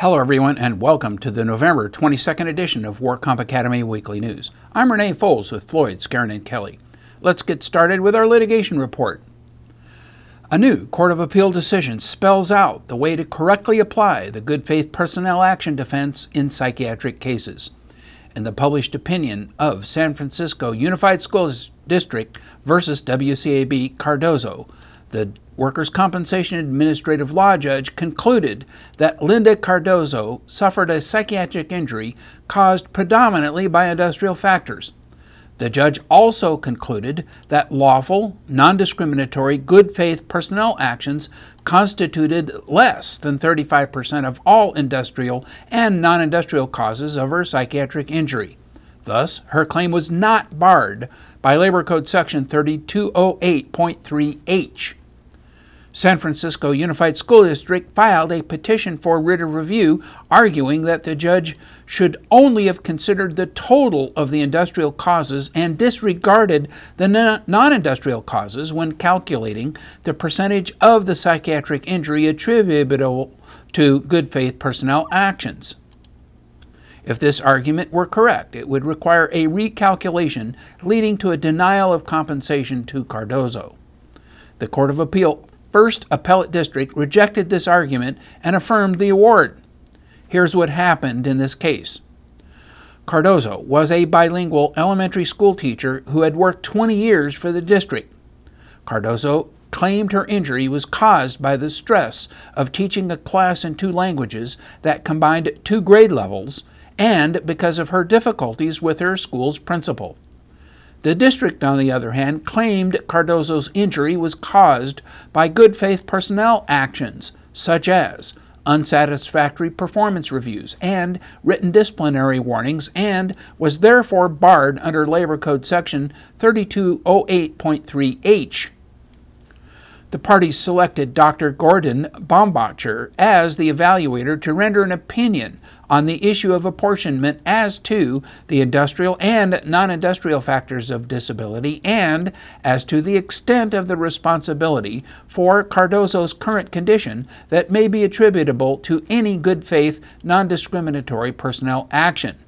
Hello, everyone, and welcome to the November 22nd edition of WorkComp Academy Weekly News. I'm Renee Foles with Floyd, Skeren, and Kelly. Let's get started with our litigation report. A new Court of Appeal decision spells out the way to correctly apply the good faith personnel action defense in psychiatric cases. In the published opinion of San Francisco Unified School District versus WCAB Cardozo, the Workers' Compensation Administrative Law Judge concluded that Linda Cardozo suffered a psychiatric injury caused predominantly by industrial factors. The judge also concluded that lawful, non discriminatory, good faith personnel actions constituted less than 35% of all industrial and non industrial causes of her psychiatric injury. Thus, her claim was not barred by Labor Code Section 3208.3H. San Francisco Unified School District filed a petition for writ of review arguing that the judge should only have considered the total of the industrial causes and disregarded the non industrial causes when calculating the percentage of the psychiatric injury attributable to good faith personnel actions. If this argument were correct, it would require a recalculation leading to a denial of compensation to Cardozo. The Court of Appeal First Appellate District rejected this argument and affirmed the award. Here's what happened in this case. Cardozo was a bilingual elementary school teacher who had worked 20 years for the district. Cardozo claimed her injury was caused by the stress of teaching a class in two languages that combined two grade levels and because of her difficulties with her school's principal. The district, on the other hand, claimed Cardozo's injury was caused by good faith personnel actions, such as unsatisfactory performance reviews and written disciplinary warnings, and was therefore barred under Labor Code Section 3208.3H. The parties selected Dr. Gordon Baumbacher as the evaluator to render an opinion on the issue of apportionment as to the industrial and non industrial factors of disability and as to the extent of the responsibility for Cardozo's current condition that may be attributable to any good faith, non discriminatory personnel action.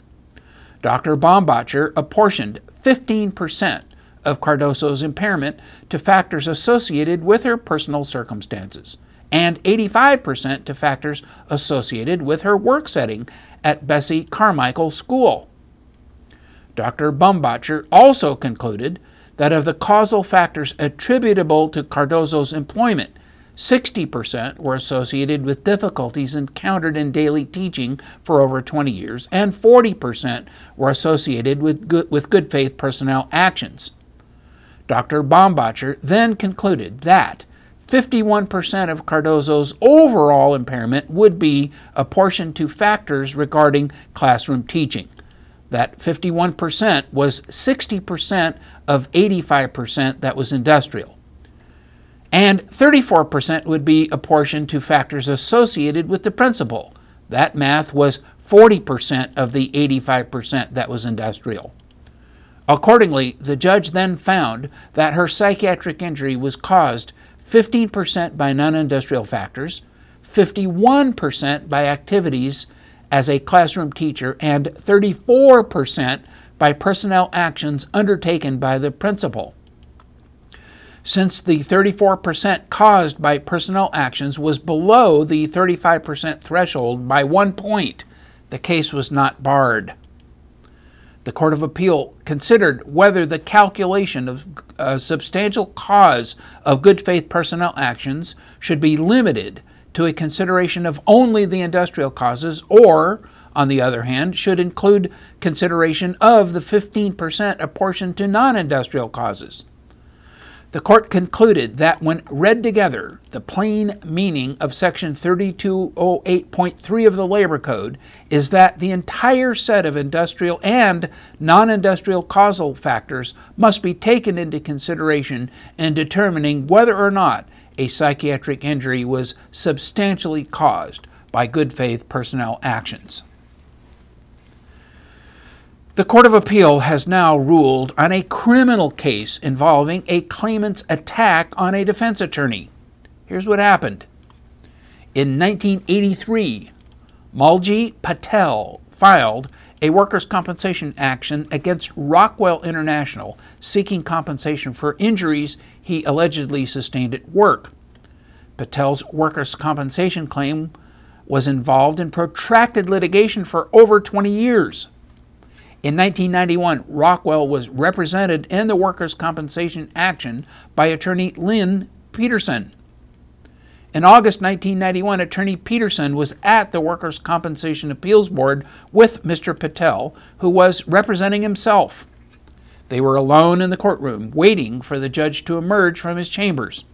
Dr. Baumbacher apportioned 15% of Cardozo's impairment to factors associated with her personal circumstances and 85% to factors associated with her work setting at Bessie Carmichael School. Dr. Baumbacher also concluded that of the causal factors attributable to Cardozo's employment, 60% were associated with difficulties encountered in daily teaching for over 20 years, and 40% were associated with good, with good faith personnel actions. Dr. Baumbacher then concluded that 51% of Cardozo's overall impairment would be apportioned to factors regarding classroom teaching. That 51% was 60% of 85% that was industrial. And 34% would be apportioned to factors associated with the principal. That math was 40% of the 85% that was industrial. Accordingly, the judge then found that her psychiatric injury was caused 15% by non industrial factors, 51% by activities as a classroom teacher, and 34% by personnel actions undertaken by the principal. Since the 34% caused by personnel actions was below the 35% threshold by one point, the case was not barred. The Court of Appeal considered whether the calculation of a substantial cause of good faith personnel actions should be limited to a consideration of only the industrial causes, or, on the other hand, should include consideration of the 15% apportioned to non industrial causes. The court concluded that when read together, the plain meaning of Section 3208.3 of the Labor Code is that the entire set of industrial and non industrial causal factors must be taken into consideration in determining whether or not a psychiatric injury was substantially caused by good faith personnel actions. The Court of Appeal has now ruled on a criminal case involving a claimant's attack on a defense attorney. Here's what happened. In 1983, Malji Patel filed a workers' compensation action against Rockwell International seeking compensation for injuries he allegedly sustained at work. Patel's workers' compensation claim was involved in protracted litigation for over 20 years. In 1991, Rockwell was represented in the workers' compensation action by attorney Lynn Peterson. In August 1991, attorney Peterson was at the Workers' Compensation Appeals Board with Mr. Patel, who was representing himself. They were alone in the courtroom, waiting for the judge to emerge from his chambers.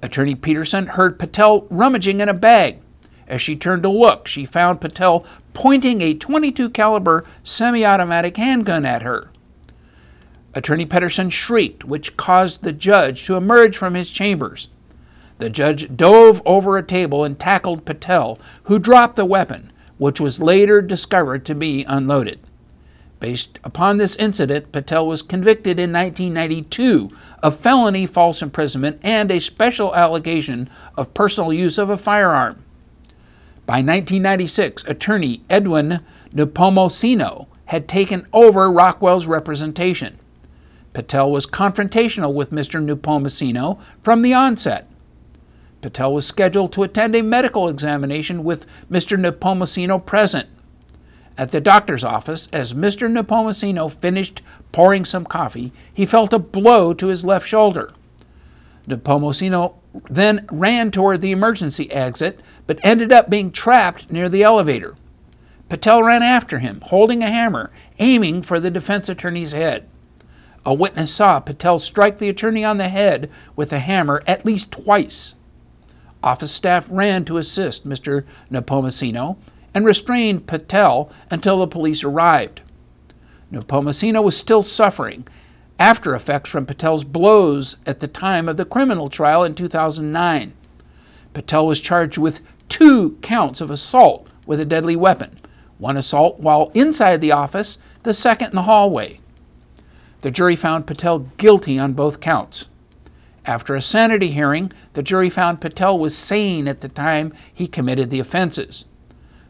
Attorney Peterson heard Patel rummaging in a bag. As she turned to look, she found Patel pointing a 22 caliber semi-automatic handgun at her. Attorney Peterson shrieked, which caused the judge to emerge from his chambers. The judge dove over a table and tackled Patel, who dropped the weapon, which was later discovered to be unloaded. Based upon this incident, Patel was convicted in 1992 of felony false imprisonment and a special allegation of personal use of a firearm. By 1996, attorney Edwin Nepomuceno had taken over Rockwell's representation. Patel was confrontational with Mr. Nepomuceno from the onset. Patel was scheduled to attend a medical examination with Mr. Nepomuceno present. At the doctor's office, as Mr. Nepomuceno finished pouring some coffee, he felt a blow to his left shoulder. Nepomuceno then ran toward the emergency exit, but ended up being trapped near the elevator. Patel ran after him, holding a hammer, aiming for the defense attorney's head. A witness saw Patel strike the attorney on the head with a hammer at least twice. Office staff ran to assist Mr. Nepomuceno and restrained Patel until the police arrived. Nepomuceno was still suffering after effects from Patel's blows at the time of the criminal trial in 2009. Patel was charged with two counts of assault with a deadly weapon one assault while inside the office, the second in the hallway. The jury found Patel guilty on both counts. After a sanity hearing, the jury found Patel was sane at the time he committed the offenses.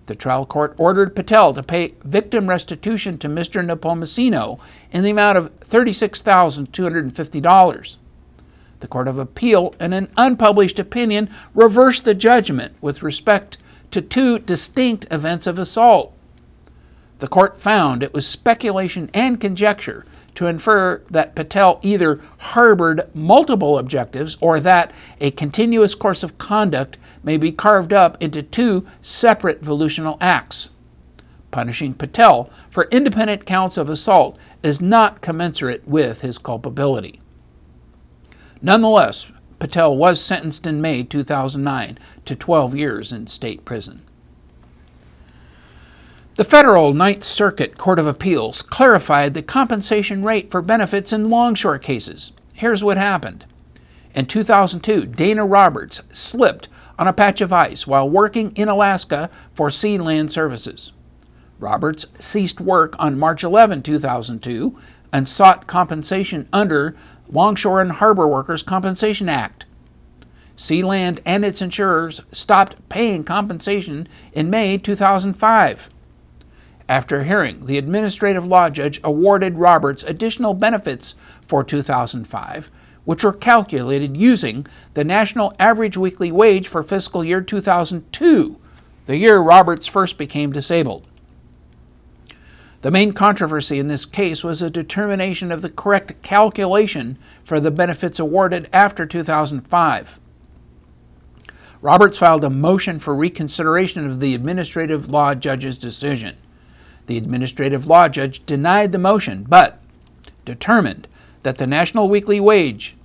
The trial court ordered Patel to pay victim restitution to Mr. Nepomuceno in the amount of $36,250. The Court of Appeal, in an unpublished opinion, reversed the judgment with respect to two distinct events of assault. The court found it was speculation and conjecture to infer that Patel either harbored multiple objectives or that a continuous course of conduct may be carved up into two separate volitional acts. Punishing Patel for independent counts of assault is not commensurate with his culpability. Nonetheless, Patel was sentenced in May 2009 to 12 years in state prison. The federal Ninth Circuit Court of Appeals clarified the compensation rate for benefits in longshore cases. Here's what happened. In 2002, Dana Roberts slipped on a patch of ice while working in Alaska for Sea Land Services. Roberts ceased work on March 11, 2002, and sought compensation under Longshore and Harbor Workers Compensation Act. Sealand and its insurers stopped paying compensation in May 2005. After hearing, the administrative law judge awarded Roberts additional benefits for 2005, which were calculated using the national average weekly wage for fiscal year 2002, the year Roberts first became disabled. The main controversy in this case was a determination of the correct calculation for the benefits awarded after 2005. Roberts filed a motion for reconsideration of the administrative law judge's decision. The administrative law judge denied the motion, but determined that the national weekly wage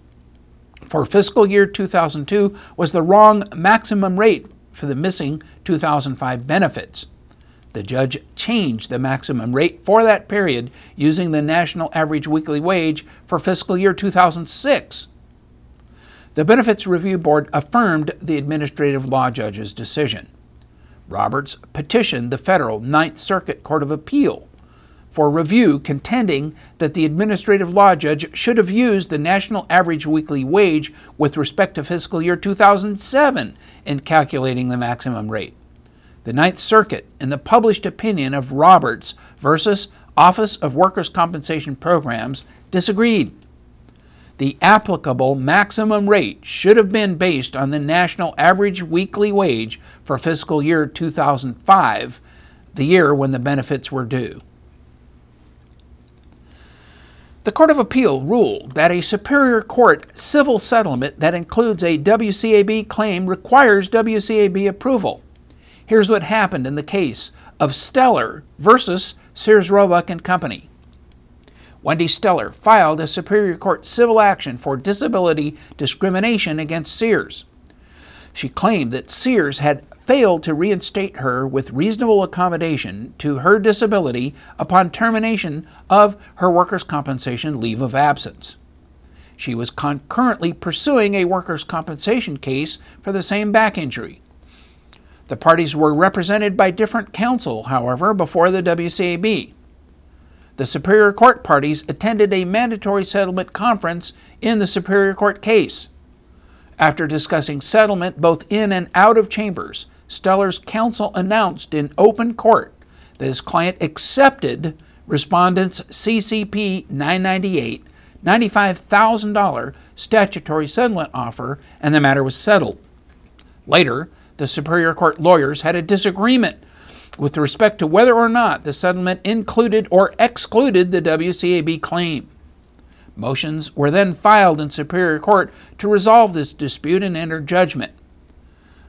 for fiscal year 2002 was the wrong maximum rate for the missing 2005 benefits. The judge changed the maximum rate for that period using the national average weekly wage for fiscal year 2006. The Benefits Review Board affirmed the administrative law judge's decision. Roberts petitioned the federal Ninth Circuit Court of Appeal for review, contending that the administrative law judge should have used the national average weekly wage with respect to fiscal year 2007 in calculating the maximum rate. the Ninth Circuit, in the published opinion of Roberts versus Office of Workers' Compensation Programs, disagreed. The applicable maximum rate should have been based on the national average weekly wage for fiscal year 2005, the year when the benefits were due. The Court of Appeal ruled that a Superior Court civil settlement that includes a WCAB claim requires WCAB approval. Here's what happened in the case of Steller versus Sears Roebuck and Company. Wendy Steller filed a Superior Court civil action for disability discrimination against Sears. She claimed that Sears had failed to reinstate her with reasonable accommodation to her disability upon termination of her workers' compensation leave of absence. She was concurrently pursuing a workers' compensation case for the same back injury. The parties were represented by different counsel, however, before the WCAB. The Superior Court parties attended a mandatory settlement conference in the Superior Court case. After discussing settlement both in and out of chambers, Steller's counsel announced in open court that his client accepted respondent's CCP 998 $95,000 statutory settlement offer and the matter was settled. Later, the Superior Court lawyers had a disagreement with respect to whether or not the settlement included or excluded the WCAB claim. Motions were then filed in Superior Court to resolve this dispute and enter judgment.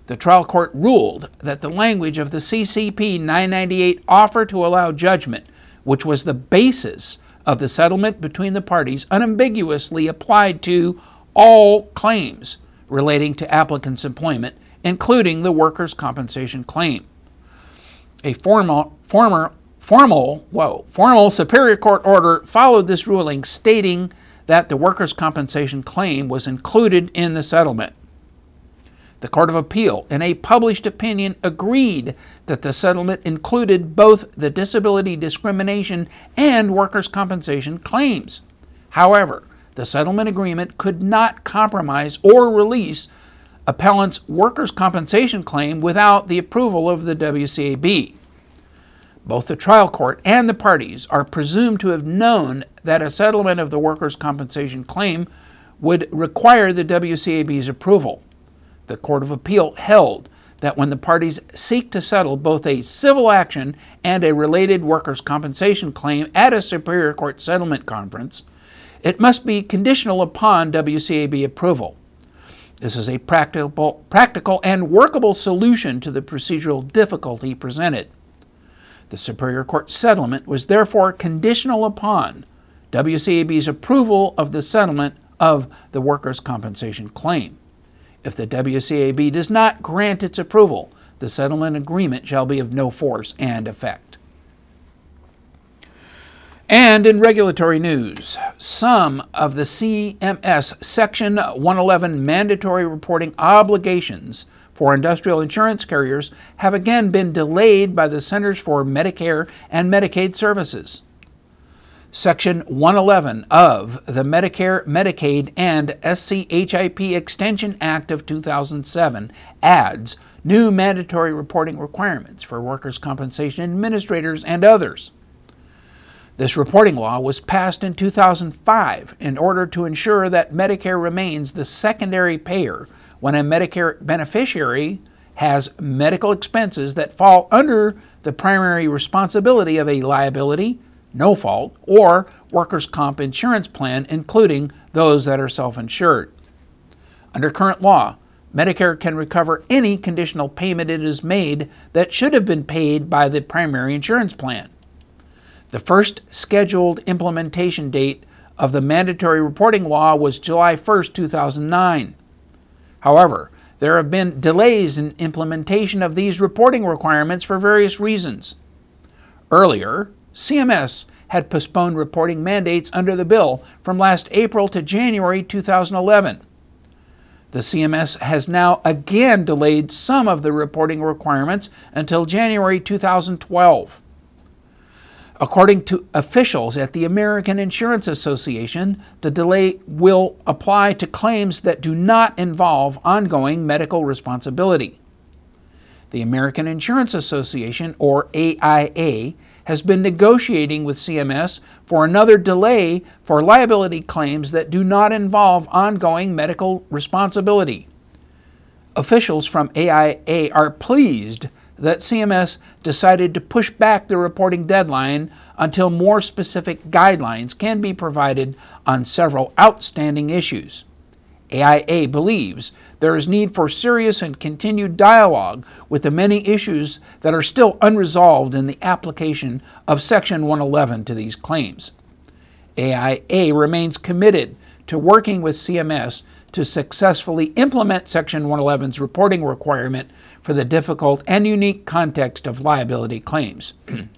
The trial court ruled that the language of the CCP 998 offer to allow judgment, which was the basis of the settlement between the parties, unambiguously applied to all claims relating to applicants' employment, including the workers' compensation claim. A formal, former, formal, whoa, formal Superior Court order followed this ruling, stating that the workers' compensation claim was included in the settlement. The Court of Appeal, in a published opinion, agreed that the settlement included both the disability discrimination and workers' compensation claims. However, the settlement agreement could not compromise or release appellant's workers' compensation claim without the approval of the WCAB. Both the trial court and the parties are presumed to have known that a settlement of the workers' compensation claim would require the WCAB's approval. The Court of Appeal held that when the parties seek to settle both a civil action and a related workers' compensation claim at a Superior Court settlement conference, it must be conditional upon WCAB approval. This is a practical, practical and workable solution to the procedural difficulty presented. The Superior Court settlement was therefore conditional upon WCAB's approval of the settlement of the workers' compensation claim. If the WCAB does not grant its approval, the settlement agreement shall be of no force and effect. And in regulatory news, some of the CMS Section 111 mandatory reporting obligations for industrial insurance carriers have again been delayed by the Centers for Medicare and Medicaid Services. Section 111 of the Medicare, Medicaid, and SCHIP Extension Act of 2007 adds new mandatory reporting requirements for workers' compensation administrators and others. This reporting law was passed in 2005 in order to ensure that Medicare remains the secondary payer when a Medicare beneficiary has medical expenses that fall under the primary responsibility of a liability, no fault, or workers' comp insurance plan, including those that are self insured. Under current law, Medicare can recover any conditional payment it has made that should have been paid by the primary insurance plan. The first scheduled implementation date of the mandatory reporting law was July 1, 2009. However, there have been delays in implementation of these reporting requirements for various reasons. Earlier, CMS had postponed reporting mandates under the bill from last April to January 2011. The CMS has now again delayed some of the reporting requirements until January 2012. According to officials at the American Insurance Association, the delay will apply to claims that do not involve ongoing medical responsibility. The American Insurance Association, or AIA, has been negotiating with CMS for another delay for liability claims that do not involve ongoing medical responsibility. Officials from AIA are pleased that CMS decided to push back the reporting deadline until more specific guidelines can be provided on several outstanding issues. AIA believes there is need for serious and continued dialogue with the many issues that are still unresolved in the application of Section 111 to these claims. AIA remains committed to working with CMS to successfully implement Section 111's reporting requirement for the difficult and unique context of liability claims.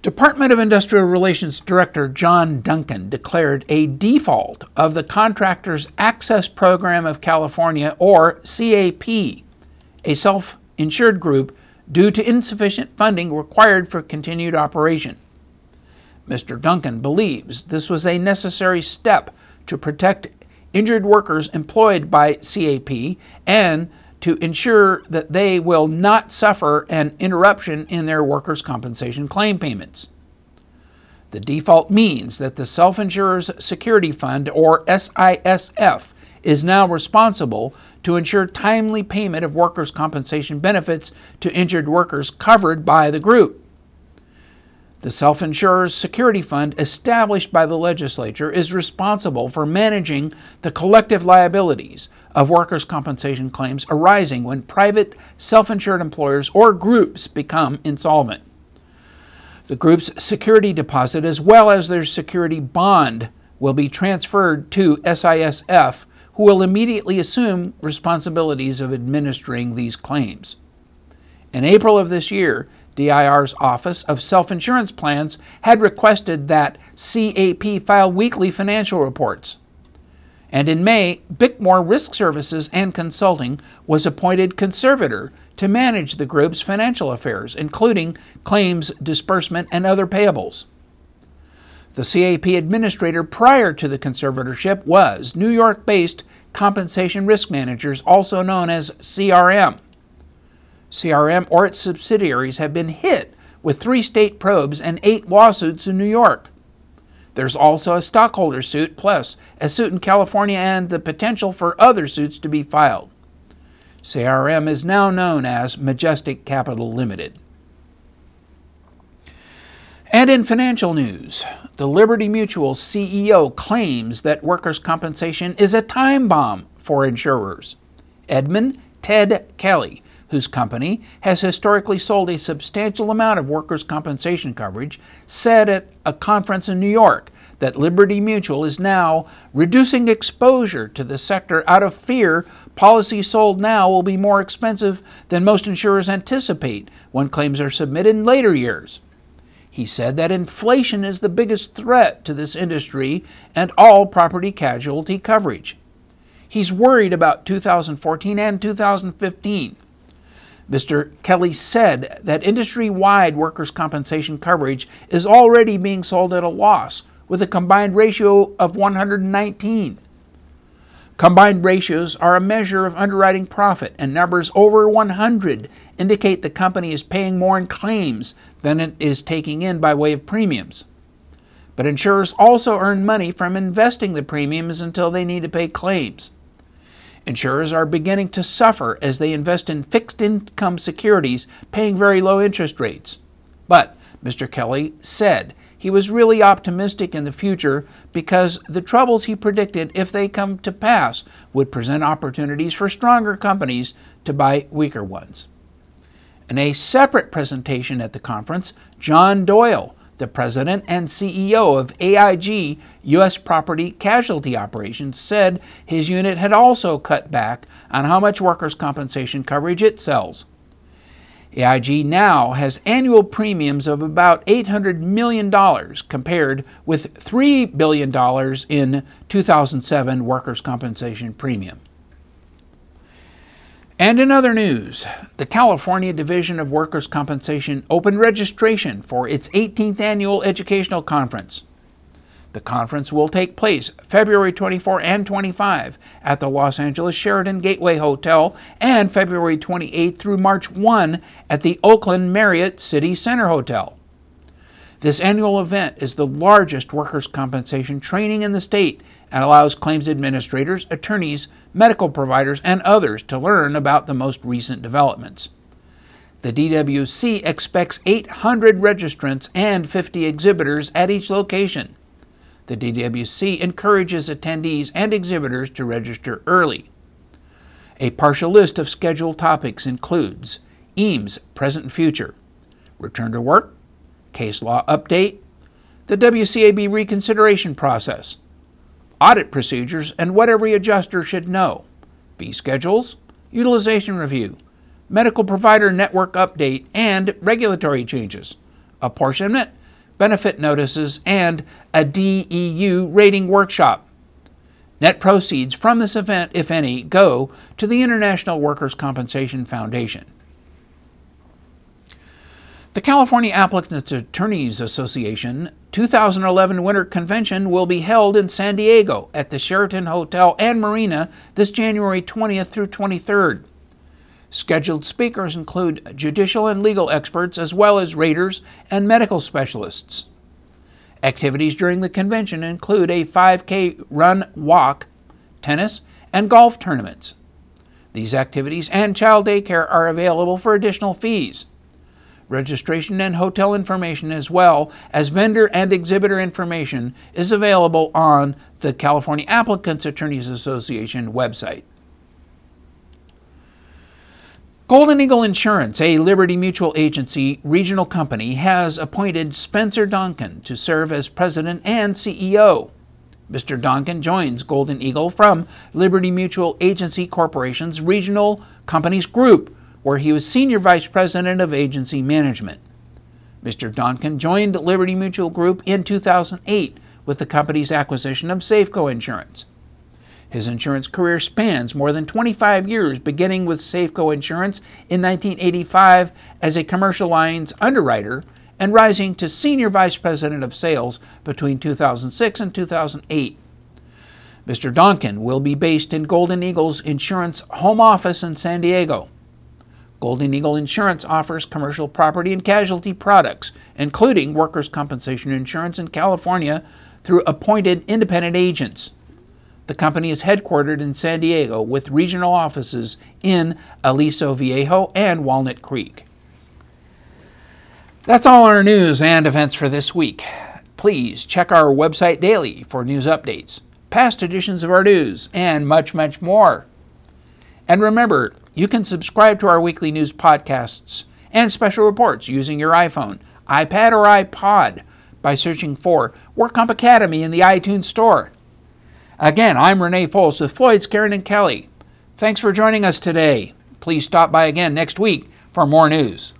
Department of Industrial Relations Director John Duncan declared a default of the Contractors Access Program of California, or CAP, a self insured group, due to insufficient funding required for continued operation. Mr. Duncan believes this was a necessary step to protect injured workers employed by CAP and to ensure that they will not suffer an interruption in their workers' compensation claim payments. The default means that the Self Insurers Security Fund, or SISF, is now responsible to ensure timely payment of workers' compensation benefits to injured workers covered by the group. The Self Insurers Security Fund, established by the legislature, is responsible for managing the collective liabilities of workers' compensation claims arising when private self insured employers or groups become insolvent. The group's security deposit, as well as their security bond, will be transferred to SISF, who will immediately assume responsibilities of administering these claims. In April of this year, DIR's Office of Self Insurance Plans had requested that CAP file weekly financial reports. And in May, Bickmore Risk Services and Consulting was appointed conservator to manage the group's financial affairs, including claims disbursement and other payables. The CAP administrator prior to the conservatorship was New York based Compensation Risk Managers, also known as CRM. CRM or its subsidiaries have been hit with three state probes and eight lawsuits in New York. There's also a stockholder suit, plus a suit in California and the potential for other suits to be filed. CRM is now known as Majestic Capital Limited. And in financial news, the Liberty Mutual CEO claims that workers' compensation is a time bomb for insurers. Edmund Ted Kelly whose company has historically sold a substantial amount of workers' compensation coverage, said at a conference in New York that Liberty Mutual is now reducing exposure to the sector out of fear policies sold now will be more expensive than most insurers anticipate when claims are submitted in later years. He said that inflation is the biggest threat to this industry and all property casualty coverage. He's worried about 2014 and 2015 Mr. Kelly said that industry wide workers' compensation coverage is already being sold at a loss with a combined ratio of 119. Combined ratios are a measure of underwriting profit, and numbers over 100 indicate the company is paying more in claims than it is taking in by way of premiums. But insurers also earn money from investing the premiums until they need to pay claims. Insurers are beginning to suffer as they invest in fixed income securities paying very low interest rates. But Mr. Kelly said he was really optimistic in the future because the troubles he predicted, if they come to pass, would present opportunities for stronger companies to buy weaker ones. In a separate presentation at the conference, John Doyle, the president and CEO of AIG U.S. Property Casualty Operations, said his unit had also cut back on how much workers' compensation coverage it sells. AIG now has annual premiums of about $800 million compared with $3 billion in 2007 workers' compensation premium. And in other news, the California Division of Workers' Compensation opened registration for its 18th annual educational conference. The conference will take place February 24 and 25 at the Los Angeles Sheraton Gateway Hotel and February 28 through March 1 at the Oakland Marriott City Center Hotel. This annual event is the largest workers' compensation training in the state and allows claims administrators, attorneys, medical providers, and others to learn about the most recent developments. The DWC expects 800 registrants and 50 exhibitors at each location. The DWC encourages attendees and exhibitors to register early. A partial list of scheduled topics includes EAMS Present and Future, Return to Work, Case Law Update, the WCAB Reconsideration Process, Audit Procedures and what every adjuster should know, fee schedules, Utilization Review, Medical Provider Network Update, and regulatory changes, apportionment, benefit notices, and a DEU rating workshop. Net proceeds from this event, if any, go to the International Workers' Compensation Foundation. The California Applicants Attorneys Association 2011 Winter Convention will be held in San Diego at the Sheraton Hotel and Marina this January 20th through 23rd. Scheduled speakers include judicial and legal experts, as well as raters and medical specialists. Activities during the convention include a 5K run walk, tennis, and golf tournaments. These activities and child daycare are available for additional fees. Registration and hotel information, as well as vendor and exhibitor information, is available on the California Applicants Attorneys Association website. Golden Eagle Insurance, a Liberty Mutual Agency regional company, has appointed Spencer Donkin to serve as president and CEO. Mr. Donkin joins Golden Eagle from Liberty Mutual Agency Corporation's Regional Companies Group, where he was senior vice president of agency management. Mr. Donkin joined Liberty Mutual Group in 2008 with the company's acquisition of Safeco Insurance. His insurance career spans more than 25 years, beginning with Safeco Insurance in 1985 as a commercial lines underwriter and rising to Senior Vice President of Sales between 2006 and 2008. Mr. Donkin will be based in Golden Eagle's insurance home office in San Diego. Golden Eagle Insurance offers commercial property and casualty products, including workers' compensation insurance in California, through appointed independent agents. The company is headquartered in San Diego with regional offices in Aliso Viejo and Walnut Creek. That's all our news and events for this week. Please check our website daily for news updates, past editions of our news, and much, much more. And remember, you can subscribe to our weekly news podcasts and special reports using your iPhone, iPad, or iPod by searching for WorkComp Academy in the iTunes Store. Again, I'm Renee Foles with Floyd, Skeren, and Kelly. Thanks for joining us today. Please stop by again next week for more news.